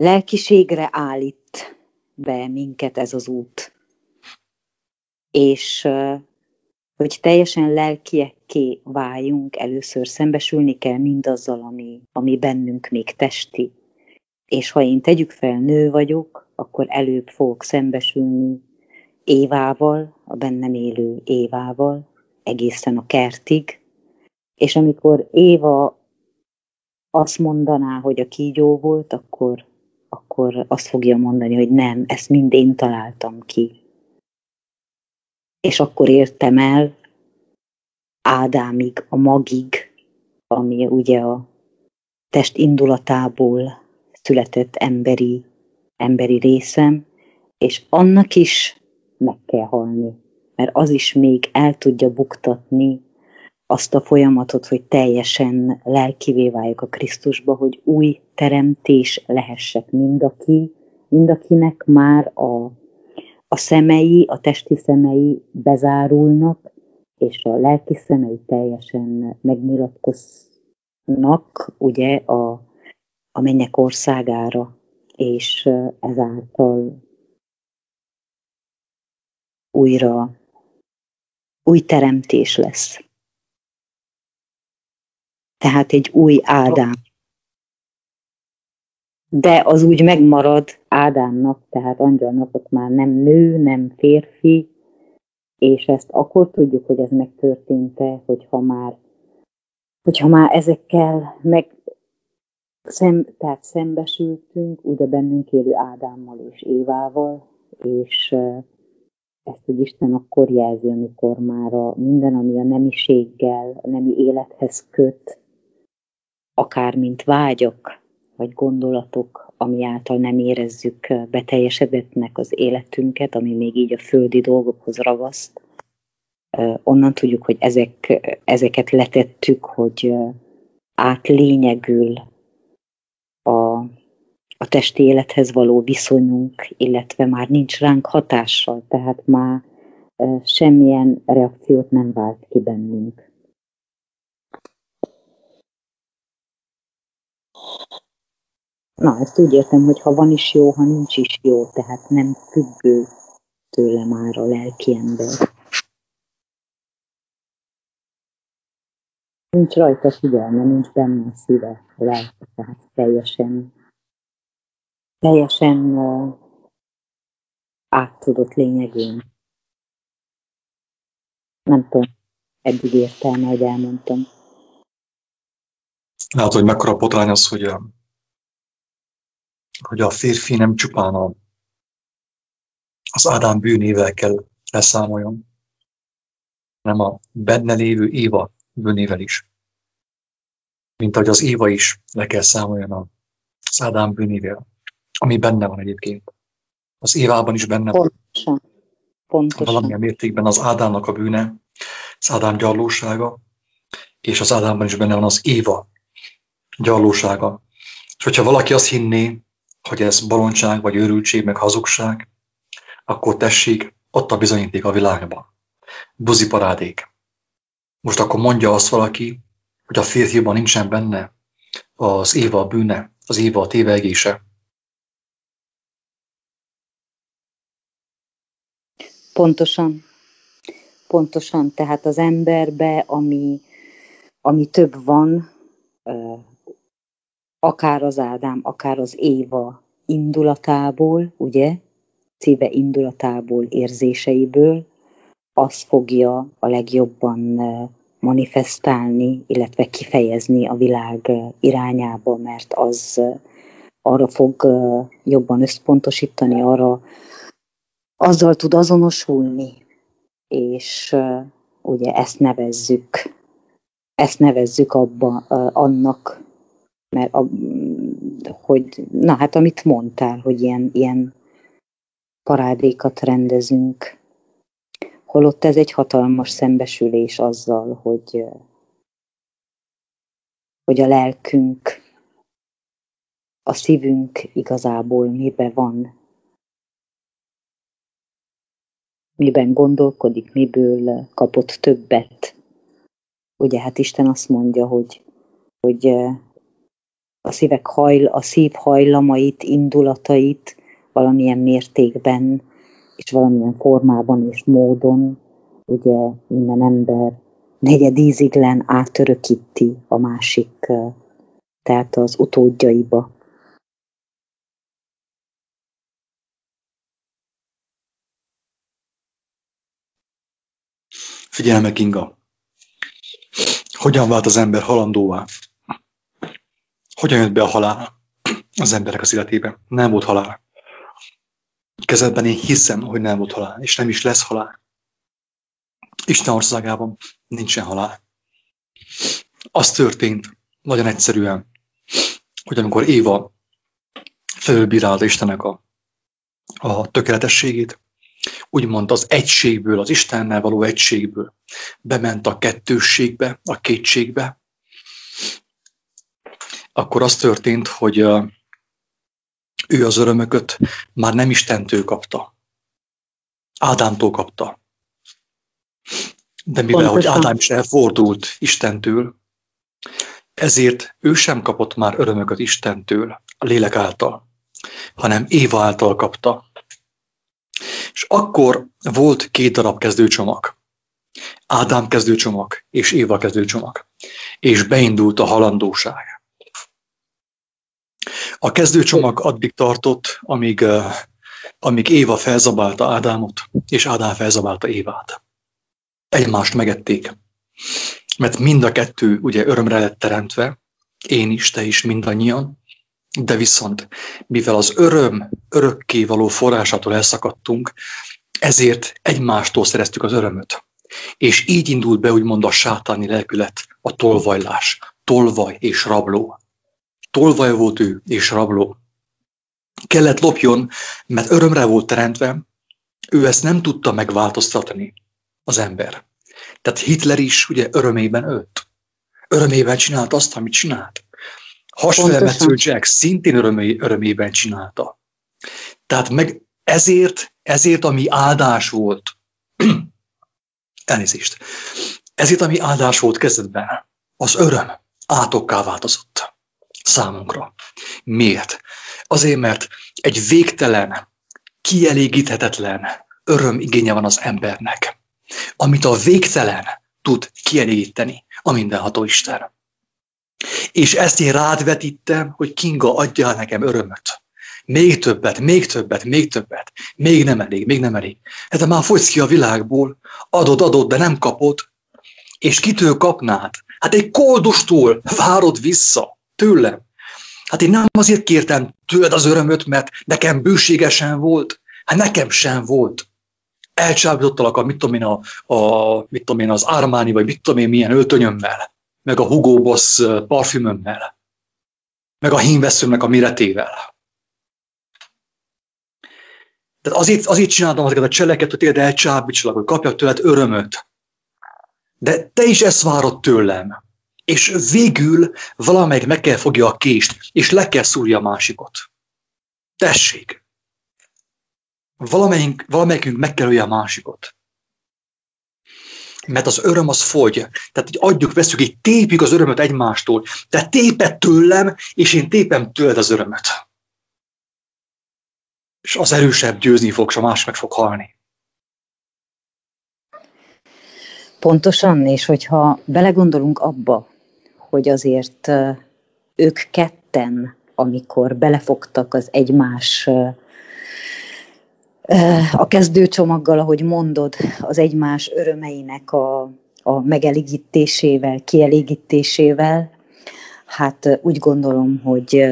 lelkiségre állít be minket ez az út. És hogy teljesen lelkiekké váljunk, először szembesülni kell mindazzal, ami, ami bennünk még testi. És ha én tegyük fel, nő vagyok, akkor előbb fogok szembesülni Évával, a bennem élő Évával, egészen a kertig, és amikor Éva azt mondaná, hogy a kígyó volt, akkor, akkor azt fogja mondani, hogy nem, ezt mind én találtam ki. És akkor értem el Ádámig, a magig, ami ugye a test indulatából született emberi, emberi részem, és annak is meg kell halni, mert az is még el tudja buktatni azt a folyamatot, hogy teljesen lelkivé váljuk a Krisztusba, hogy új teremtés lehessek mindaki, mindakinek már a, a szemei, a testi szemei bezárulnak, és a lelki szemei teljesen megnyilatkoznak ugye a, a mennyek országára, és ezáltal újra új teremtés lesz. Tehát egy új Ádám. De az úgy megmarad Ádámnak, tehát angyalnak ott már nem nő, nem férfi, és ezt akkor tudjuk, hogy ez megtörtént-e, hogyha már, hogyha már ezekkel meg szem, tehát szembesültünk, ugye bennünk élő Ádámmal és Évával, és ezt hogy Isten akkor jelzi, amikor már a minden, ami a nemiséggel, a nemi élethez köt, akár mint vágyak, vagy gondolatok, ami által nem érezzük beteljesedetnek az életünket, ami még így a földi dolgokhoz ragaszt. Onnan tudjuk, hogy ezek, ezeket letettük, hogy átlényegül a, a testi élethez való viszonyunk, illetve már nincs ránk hatással, tehát már semmilyen reakciót nem vált ki bennünk. Na, ezt úgy értem, hogy ha van is jó, ha nincs is jó, tehát nem függő tőle már a lelki ember. Nincs rajta figyelme, nincs benne a szíve, a lelke, tehát teljesen, teljesen uh, áttudott lényegén. Nem tudom, eddig értelme, hogy elmondtam. Látod, hogy mekkora potrány az, hogy hogy a férfi nem csupán a, az Ádám bűnével kell leszámoljon, hanem a benne lévő Éva bűnével is. Mint ahogy az Éva is le kell számoljon az Ádám bűnével, ami benne van egyébként. Az Évában is benne van. Pontosan. Pontosan. Valamilyen mértékben az Ádámnak a bűne, az Ádám gyarlósága, és az Ádámban is benne van az Éva gyarlósága. És hogyha valaki azt hinné, hogy ez bolondság, vagy őrültség, meg hazugság, akkor tessék, ott a bizonyíték a világban. Buzi parádék. Most akkor mondja azt valaki, hogy a férfiban nincsen benne az Éva a bűne, az Éva a tévegése. Pontosan. Pontosan. Tehát az emberbe, ami, ami több van, akár az Ádám, akár az Éva indulatából, ugye, szíve indulatából, érzéseiből, az fogja a legjobban manifestálni, illetve kifejezni a világ irányába, mert az arra fog jobban összpontosítani, arra azzal tud azonosulni, és ugye ezt nevezzük, ezt nevezzük abba, annak, mert a, hogy, na hát amit mondtál, hogy ilyen, ilyen parádékat rendezünk, holott ez egy hatalmas szembesülés azzal, hogy, hogy a lelkünk, a szívünk igazából mibe van, miben gondolkodik, miből kapott többet. Ugye hát Isten azt mondja, hogy, hogy a szívek hajl, a szív hajlamait, indulatait valamilyen mértékben és valamilyen formában és módon ugye minden ember negyedíziglen átörökíti a másik, tehát az utódjaiba. Figyelj meg, Inga! Hogyan vált az ember halandóvá? Hogyan jött be a halál az emberek az életébe? Nem volt halál. Kezdetben én hiszem, hogy nem volt halál, és nem is lesz halál. Isten országában nincsen halál. Az történt, nagyon egyszerűen, hogy amikor Éva felülbírálta Istennek a, a tökéletességét, úgymond az egységből, az Istennel való egységből bement a kettősségbe, a kétségbe, akkor az történt, hogy ő az örömököt már nem Istentől kapta. Ádámtól kapta. De mivel, Pontosan. hogy Ádám is elfordult Istentől, ezért ő sem kapott már örömöket Istentől, a lélek által, hanem Éva által kapta. És akkor volt két darab kezdőcsomag. Ádám kezdőcsomag és Éva kezdőcsomag. És beindult a halandóság. A kezdőcsomag addig tartott, amíg, amíg Éva felzabálta Ádámot, és Ádám felzabálta Évát. Egymást megették. Mert mind a kettő ugye örömre lett teremtve, én is, te is, mindannyian, de viszont, mivel az öröm örökké való forrásától elszakadtunk, ezért egymástól szereztük az örömöt. És így indult be úgymond a sátáni lelkület, a tolvajlás, tolvaj és rabló. Tolvaj volt ő és rabló. Kellett lopjon, mert örömre volt teremtve, ő ezt nem tudta megváltoztatni, az ember. Tehát Hitler is ugye örömében ölt. Örömében csinált azt, amit csinált. Hasfelmetsző Jack szintén örömé, örömében csinálta. Tehát meg ezért, ezért, ami áldás volt, elnézést, ezért, ami áldás volt kezdetben, az öröm átokká változott számunkra. Miért? Azért, mert egy végtelen, kielégíthetetlen öröm igénye van az embernek, amit a végtelen tud kielégíteni a mindenható Isten. És ezt én rád vetítem, hogy Kinga adja nekem örömöt. Még többet, még többet, még többet. Még nem elég, még nem elég. Hát már fogysz ki a világból, adod, adod, de nem kapod. És kitől kapnád? Hát egy koldustól várod vissza tőlem. Hát én nem azért kértem tőled az örömöt, mert nekem bőségesen volt. Hát nekem sem volt. Elcsábítottalak a, mit tudom én, a, a, mit tudom én, az Armani, vagy mit tudom én, milyen öltönyömmel meg a Hugo Boss parfümömmel, meg a hímveszőmnek a méretével. Tehát azért, azért csináltam ezeket a cseleket, hogy téged elcsábítsalak, hogy kapjak tőled örömöt. De te is ezt várod tőlem. És végül valamelyik meg kell fogja a kést, és le kell szúrja a másikot. Tessék! Valamelyik, valamelyikünk meg kell a másikot mert az öröm az fogy. Tehát így adjuk, veszük, így tépjük az örömöt egymástól. Te téped tőlem, és én tépem tőled az örömöt. És az erősebb győzni fog, és a más meg fog halni. Pontosan, és hogyha belegondolunk abba, hogy azért ők ketten, amikor belefogtak az egymás a kezdőcsomaggal, ahogy mondod, az egymás örömeinek a, a megelégítésével, kielégítésével, hát úgy gondolom, hogy,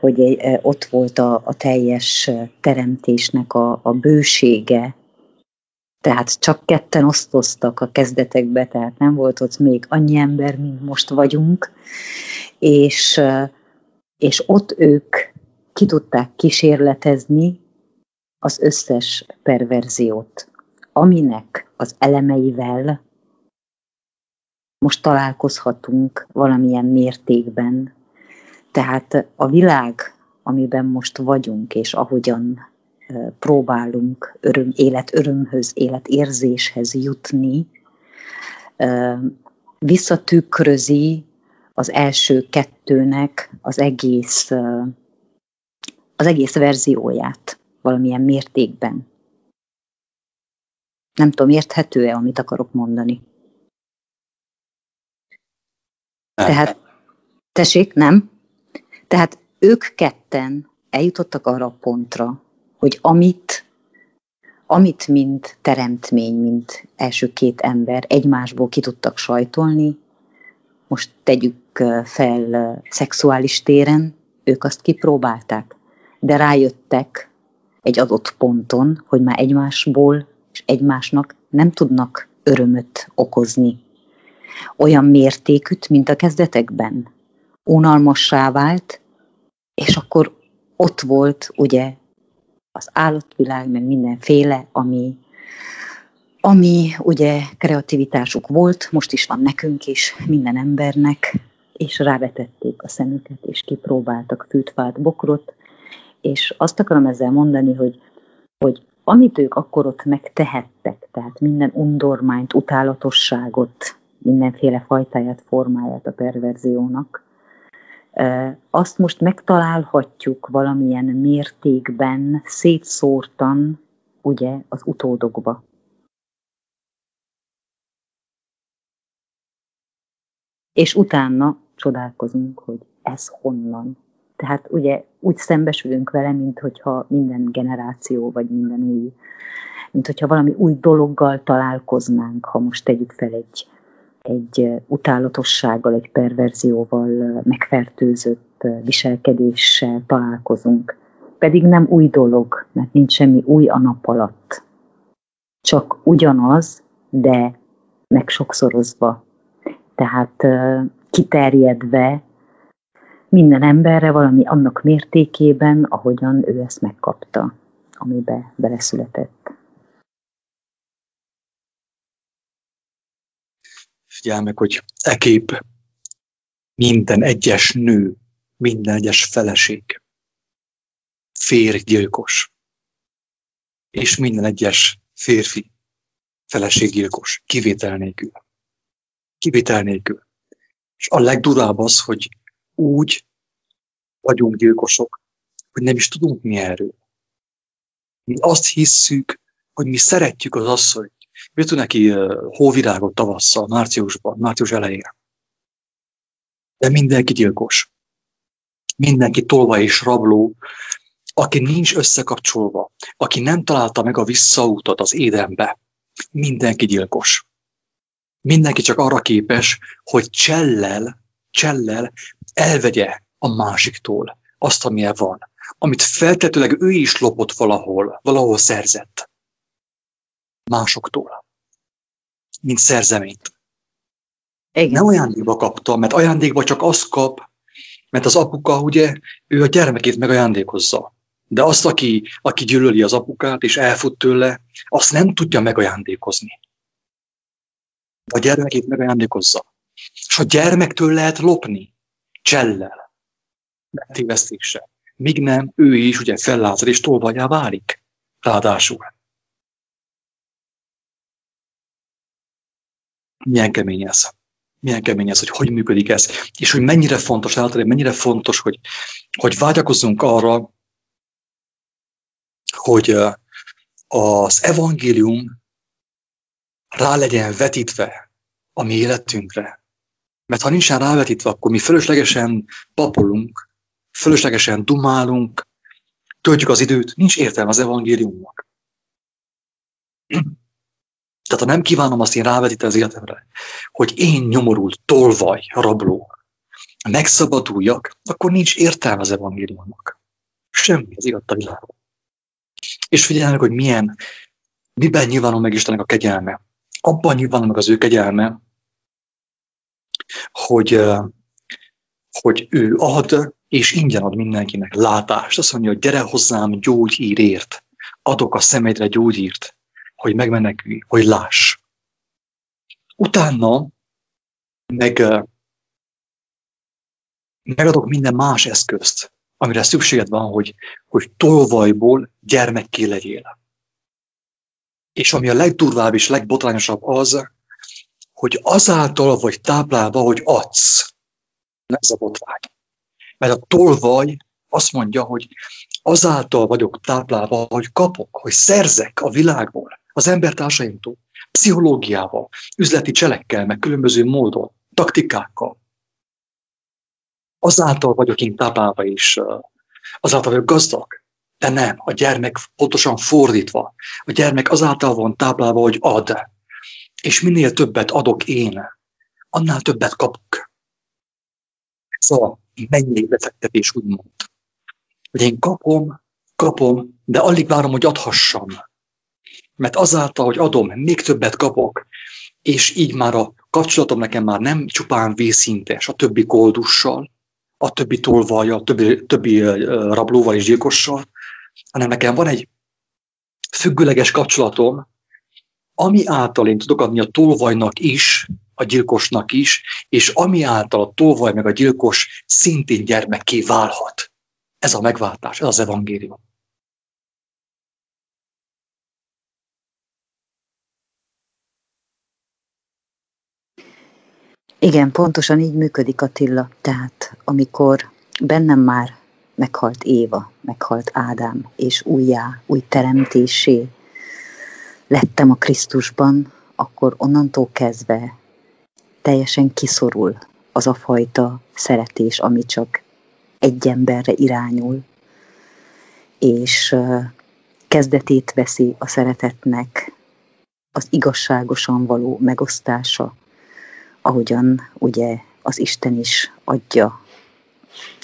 hogy ott volt a, a teljes teremtésnek a, a bősége, tehát csak ketten osztoztak a kezdetekbe, tehát nem volt ott még annyi ember, mint most vagyunk, és, és ott ők ki tudták kísérletezni az összes perverziót, aminek az elemeivel most találkozhatunk valamilyen mértékben. Tehát a világ, amiben most vagyunk, és ahogyan próbálunk öröm, élet örömhöz, élet érzéshez jutni, visszatükrözi az első kettőnek az egész, az egész verzióját valamilyen mértékben. Nem tudom, érthető-e, amit akarok mondani? Nem. Tehát, tessék, nem? Tehát ők ketten eljutottak arra a pontra, hogy amit, amit mint teremtmény, mint első két ember egymásból ki tudtak sajtolni, most tegyük fel szexuális téren, ők azt kipróbálták, de rájöttek egy adott ponton, hogy már egymásból és egymásnak nem tudnak örömöt okozni. Olyan mértékűt, mint a kezdetekben. Unalmassá vált, és akkor ott volt ugye az állatvilág, meg mindenféle, ami, ami ugye kreativitásuk volt, most is van nekünk is, minden embernek, és rávetették a szemüket, és kipróbáltak fűtfát, bokrot, és azt akarom ezzel mondani, hogy, hogy amit ők akkor ott megtehettek, tehát minden undormányt, utálatosságot, mindenféle fajtáját, formáját a perverziónak, azt most megtalálhatjuk valamilyen mértékben, szétszórtan, ugye, az utódokba. És utána csodálkozunk, hogy ez honnan. Tehát ugye úgy szembesülünk vele, mint hogyha minden generáció, vagy minden új, mint hogyha valami új dologgal találkoznánk, ha most tegyük fel egy, egy utálatossággal, egy perverzióval megfertőzött viselkedéssel találkozunk. Pedig nem új dolog, mert nincs semmi új a nap alatt. Csak ugyanaz, de meg sokszorozva. Tehát kiterjedve minden emberre valami annak mértékében, ahogyan ő ezt megkapta, amibe beleszületett. Figyelj meg, hogy e kép minden egyes nő, minden egyes feleség, férgyilkos, és minden egyes férfi feleséggyilkos, kivétel nélkül. Kivétel nélkül. És a legdurább az, hogy úgy vagyunk gyilkosok, hogy nem is tudunk mi erről. Mi azt hisszük, hogy mi szeretjük az asszonyt. Jöttünk neki hóvirágot tavasszal, márciusban, március elején. De mindenki gyilkos. Mindenki tolva és rabló, aki nincs összekapcsolva, aki nem találta meg a visszautat az édenbe, mindenki gyilkos. Mindenki csak arra képes, hogy csellel, csellel elvegye a másiktól azt, amilyen van, amit feltetőleg ő is lopott valahol, valahol szerzett másoktól, mint szerzeményt. Igen. Nem ajándékba kapta, mert ajándékba csak azt kap, mert az apuka, ugye, ő a gyermekét meg ajándékozza. De azt, aki, aki gyűlöli az apukát és elfut tőle, azt nem tudja megajándékozni. A gyermekét megajándékozza. És a gyermektől lehet lopni csellel, megtévesztéssel. Míg nem, ő is ugye fellázad és tolvajá válik. Ráadásul. Milyen kemény ez. Milyen kemény ez, hogy hogy működik ez. És hogy mennyire fontos, általában mennyire fontos, hogy, hogy vágyakozzunk arra, hogy az evangélium rá legyen vetítve a mi életünkre, mert ha nincsen rávetítve, akkor mi fölöslegesen papolunk, fölöslegesen dumálunk, töltjük az időt, nincs értelme az evangéliumnak. Tehát ha nem kívánom azt én rávetíteni az életemre, hogy én nyomorult, tolvaj, rabló, megszabaduljak, akkor nincs értelme az evangéliumnak. Semmi az igaz a világon. És figyelj meg, hogy milyen, miben nyilvánul meg Istennek a kegyelme. Abban nyilvánul meg az ő kegyelme, hogy, hogy ő ad, és ingyen ad mindenkinek látást. Azt mondja, hogy gyere hozzám gyógyírért, adok a szemedre gyógyírt, hogy megmenekülj, hogy láss. Utána meg megadok minden más eszközt, amire szükséged van, hogy, hogy tolvajból gyermekké legyél. És ami a legdurvább és legbotrányosabb az, hogy azáltal vagy táplálva, hogy adsz, Ez a botrány. Mert a tolvaj azt mondja, hogy azáltal vagyok táplálva, hogy kapok, hogy szerzek a világból, az embertársaimtól, pszichológiával, üzleti cselekkel, meg különböző módon, taktikákkal. Azáltal vagyok én táplálva is, azáltal vagyok gazdag. De nem, a gyermek pontosan fordítva. A gyermek azáltal van táplálva, hogy ad. És minél többet adok én, annál többet kapok. A mennyi befektetés úgymond. Hogy én kapom, kapom, de alig várom, hogy adhassam. Mert azáltal, hogy adom, még többet kapok, és így már a kapcsolatom nekem már nem csupán vízszintes a többi koldussal, a többi tolvajjal, a többi, többi rablóval és gyilkossal, hanem nekem van egy függőleges kapcsolatom, ami által én tudok adni a tolvajnak is, a gyilkosnak is, és ami által a tolvaj meg a gyilkos szintén gyermekké válhat. Ez a megváltás, ez az evangélium. Igen, pontosan így működik Attila. Tehát amikor bennem már meghalt Éva, meghalt Ádám, és újjá, új teremtésé lettem a Krisztusban, akkor onnantól kezdve teljesen kiszorul az a fajta szeretés, ami csak egy emberre irányul, és kezdetét veszi a szeretetnek az igazságosan való megosztása, ahogyan ugye az Isten is adja,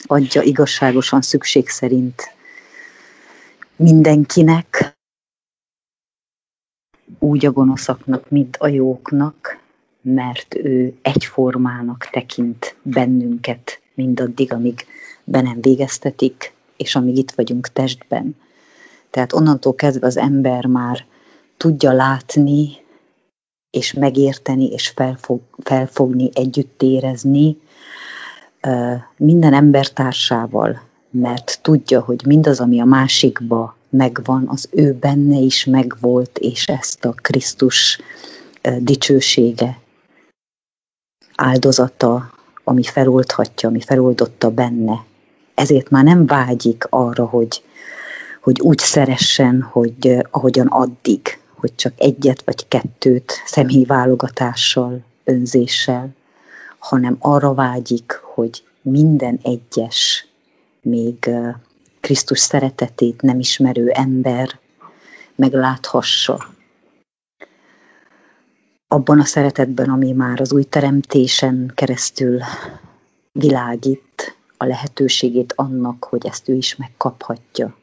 adja igazságosan szükség szerint mindenkinek, úgy a gonoszaknak, mint a jóknak, mert ő egyformának tekint bennünket mindaddig, amíg be nem végeztetik, és amíg itt vagyunk testben. Tehát onnantól kezdve az ember már tudja látni, és megérteni, és felfog, felfogni, együtt érezni minden embertársával, mert tudja, hogy mindaz, ami a másikba megvan, az ő benne is megvolt, és ezt a Krisztus dicsősége, áldozata, ami feloldhatja, ami feloldotta benne. Ezért már nem vágyik arra, hogy, hogy úgy szeressen, hogy ahogyan addig, hogy csak egyet vagy kettőt személyválogatással, önzéssel, hanem arra vágyik, hogy minden egyes, még Krisztus szeretetét nem ismerő ember megláthassa. Abban a szeretetben, ami már az új teremtésen keresztül világít, a lehetőségét annak, hogy ezt ő is megkaphatja.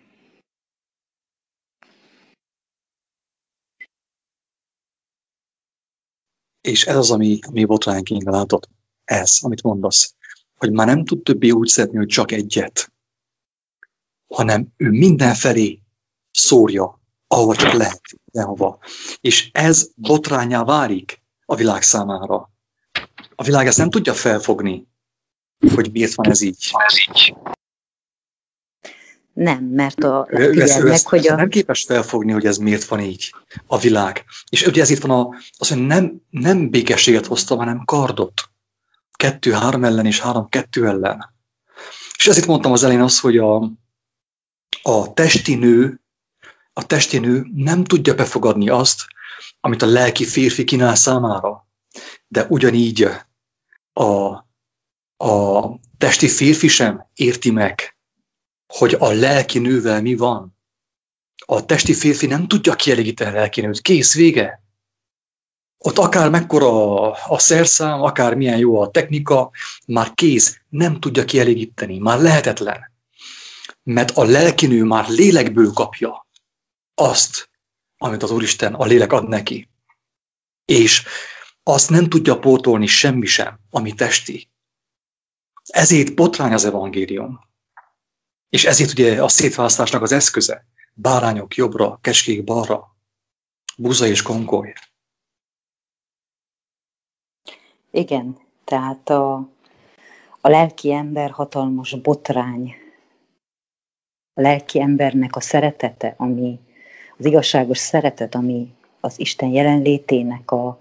És ez az, ami, ami botránként látott. Ez, amit mondasz. Hogy már nem tud többé úgy szeretni, hogy csak egyet, hanem ő mindenfelé szórja, ahova csak lehet, mindenhova. És ez botrányá válik a világ számára. A világ ezt nem tudja felfogni, hogy miért van ez így. Nem, mert a ő, ezt, ő ezt, hogy a... nem képes felfogni, hogy ez miért van így a világ. És ugye ezért van a, az, hogy nem, nem békességet hoztam, hanem kardot. Kettő-három ellen és három-kettő ellen. És ezért mondtam az elején azt, hogy a, a testi nő, a testi nő nem tudja befogadni azt, amit a lelki férfi kínál számára. De ugyanígy a, a testi férfi sem érti meg, hogy a lelki nővel mi van. A testi férfi nem tudja kielégíteni a lelki nőt. Kész, vége. Ott akár mekkora a szerszám, akár milyen jó a technika, már kész, nem tudja kielégíteni, már lehetetlen. Mert a lelkinő már lélekből kapja azt, amit az Úristen, a lélek ad neki. És azt nem tudja pótolni semmi sem, ami testi. Ezért botrány az evangélium. És ezért ugye a szétválasztásnak az eszköze. Bárányok jobbra, keskék balra, buza és konkoly. Igen, tehát a, a lelki ember hatalmas botrány. A lelki embernek a szeretete, ami az igazságos szeretet, ami az Isten jelenlétének a,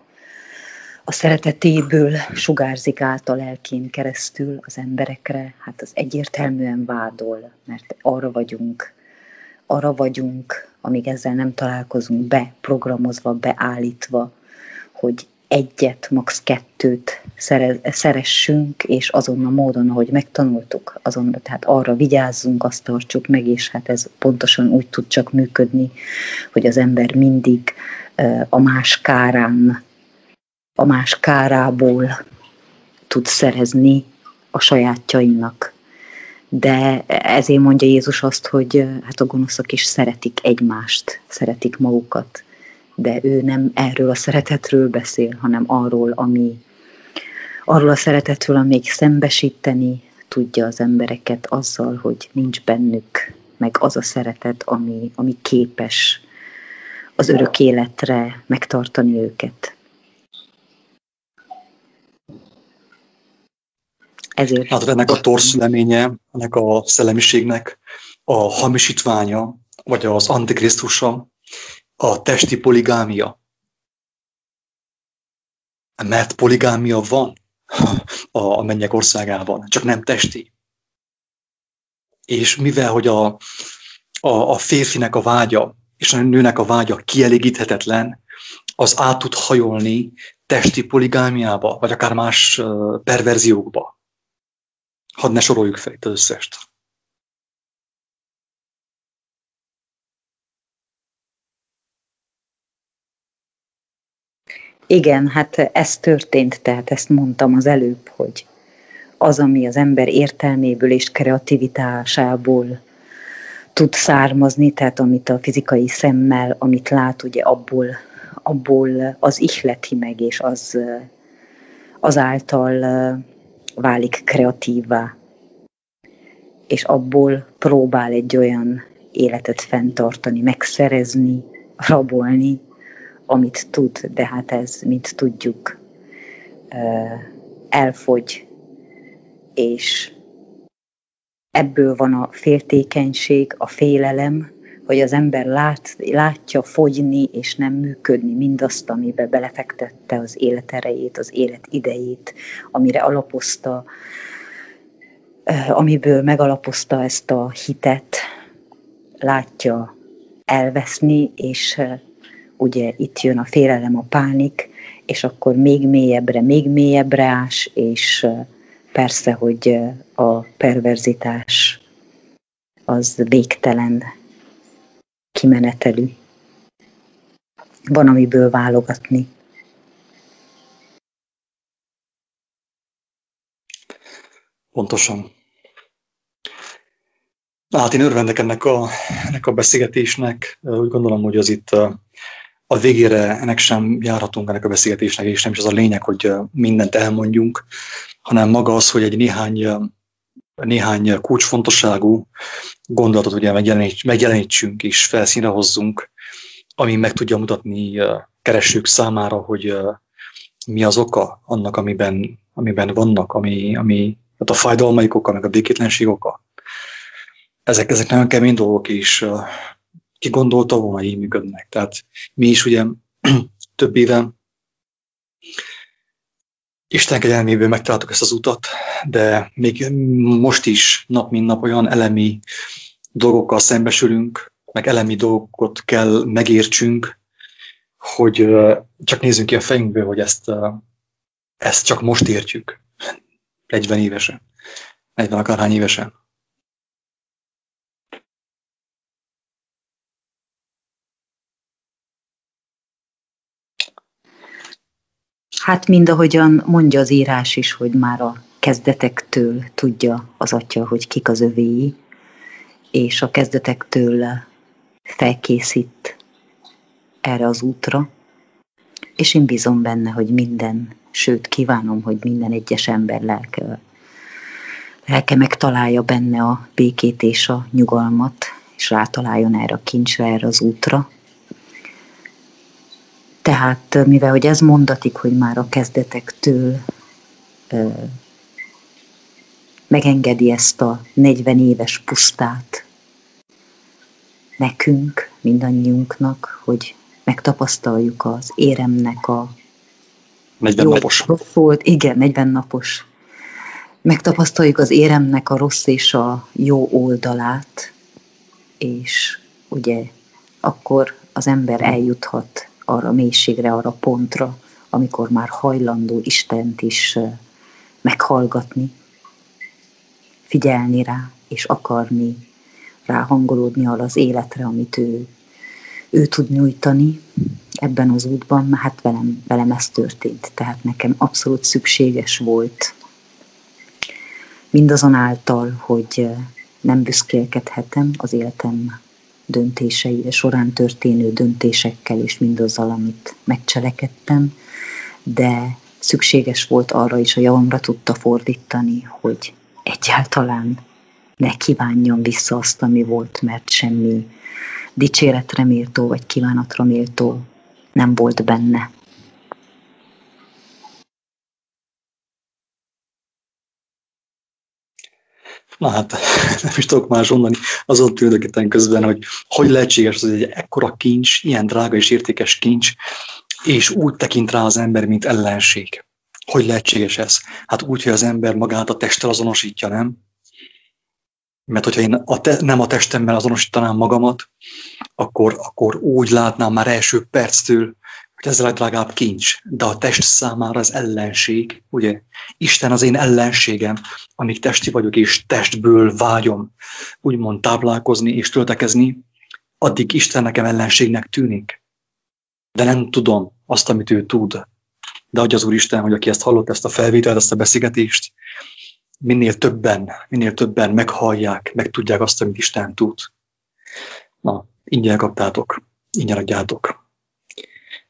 a szeretetéből sugárzik át a lelkén keresztül az emberekre, hát az egyértelműen vádol, mert arra vagyunk, arra vagyunk, amíg ezzel nem találkozunk, beprogramozva, beállítva, hogy egyet, max. kettőt szeressünk, és azon a módon, ahogy megtanultuk, azon, tehát arra vigyázzunk, azt tartsuk meg, és hát ez pontosan úgy tud csak működni, hogy az ember mindig a más kárán, a más kárából tud szerezni a sajátjainak. De ezért mondja Jézus azt, hogy hát a gonoszak is szeretik egymást, szeretik magukat de ő nem erről a szeretetről beszél, hanem arról, ami arról a szeretetről, amíg szembesíteni tudja az embereket azzal, hogy nincs bennük meg az a szeretet, ami, ami képes az örök életre megtartani őket. Ezért... Hát ennek a torszüleménye, ennek a szellemiségnek a hamisítványa, vagy az antikrisztusa, a testi poligámia. Mert poligámia van a mennyek országában, csak nem testi. És mivel, hogy a, a, a férfinek a vágya és a nőnek a vágya kielégíthetetlen, az át tud hajolni testi poligámiába, vagy akár más perverziókba. Hadd ne soroljuk fel itt az összest. Igen, hát ez történt, tehát ezt mondtam az előbb, hogy az, ami az ember értelméből és kreativitásából tud származni, tehát amit a fizikai szemmel, amit lát, ugye abból, abból az ihleti meg, és az azáltal válik kreatívá. És abból próbál egy olyan életet fenntartani, megszerezni, rabolni, amit tud, de hát ez, mint tudjuk, elfogy, és ebből van a féltékenység, a félelem, hogy az ember lát, látja fogyni és nem működni mindazt, amibe belefektette az életerejét, az élet idejét, amire alapozta, amiből megalapozta ezt a hitet, látja elveszni, és ugye itt jön a félelem, a pánik, és akkor még mélyebbre, még mélyebbre ás, és persze, hogy a perverzitás az végtelen kimenetelű. Van, amiből válogatni. Pontosan. Hát én örvendek ennek a, ennek a beszélgetésnek. Úgy gondolom, hogy az itt a végére ennek sem járhatunk ennek a beszélgetésnek, és nem is az a lényeg, hogy mindent elmondjunk, hanem maga az, hogy egy néhány, néhány kulcsfontosságú gondolatot ugye megjelenítsünk és felszínre hozzunk, ami meg tudja mutatni keresők számára, hogy mi az oka annak, amiben, amiben vannak, ami, ami hát a fájdalmaik oka, meg a békétlenség oka. Ezek, ezek nagyon kemény dolgok, és ki gondolta volna, így működnek. Tehát mi is ugye több éve Isten kegyelméből megtaláltuk ezt az utat, de még most is nap mint nap olyan elemi dolgokkal szembesülünk, meg elemi dolgokat kell megértsünk, hogy csak nézzünk ki a fejünkből, hogy ezt, ezt csak most értjük. 40 évesen, 40 akárhány évesen. Hát mind ahogyan mondja az írás is, hogy már a kezdetektől tudja az atya, hogy kik az övéi, és a kezdetektől felkészít erre az útra, és én bízom benne, hogy minden, sőt kívánom, hogy minden egyes ember lelke, lelke megtalálja benne a békét és a nyugalmat, és rátaláljon erre a kincsre, erre az útra, tehát mivel hogy ez mondatik, hogy már a kezdetektől ö, megengedi ezt a 40 éves pusztát nekünk, mindannyiunknak, hogy megtapasztaljuk az éremnek a 40 jó, napos. Rossz volt, igen, 40 napos. Megtapasztaljuk az éremnek a rossz és a jó oldalát, és ugye akkor az ember eljuthat arra mélységre, arra pontra, amikor már hajlandó Istent is meghallgatni, figyelni rá, és akarni ráhangolódni arra az életre, amit ő, ő tud nyújtani ebben az útban, mert hát velem, velem ez történt. Tehát nekem abszolút szükséges volt mindazonáltal, hogy nem büszkélkedhetem az életem döntései, során történő döntésekkel és mindazzal, amit megcselekedtem, de szükséges volt arra is, a javamra tudta fordítani, hogy egyáltalán ne kívánjam vissza azt, ami volt, mert semmi dicséretre méltó vagy kívánatra méltó nem volt benne. Na hát, nem is tudok más mondani. Azon tűnögetem közben, hogy hogy lehetséges hogy egy ekkora kincs, ilyen drága és értékes kincs, és úgy tekint rá az ember, mint ellenség. Hogy lehetséges ez? Hát úgy, hogy az ember magát a testtel azonosítja, nem? Mert hogyha én a te, nem a testemmel azonosítanám magamat, akkor, akkor úgy látnám már első perctől, ez a legdrágább kincs, de a test számára az ellenség, ugye? Isten az én ellenségem, amíg testi vagyok, és testből vágyom úgymond táplálkozni és töltekezni, addig Isten nekem ellenségnek tűnik. De nem tudom azt, amit ő tud. De adja az Úristen, hogy aki ezt hallott, ezt a felvételt, ezt a beszélgetést, minél többen, minél többen meghallják, meg tudják azt, amit Isten tud. Na, ingyen kaptátok, ingyen adjátok.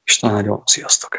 Isten áldjon, sziasztok!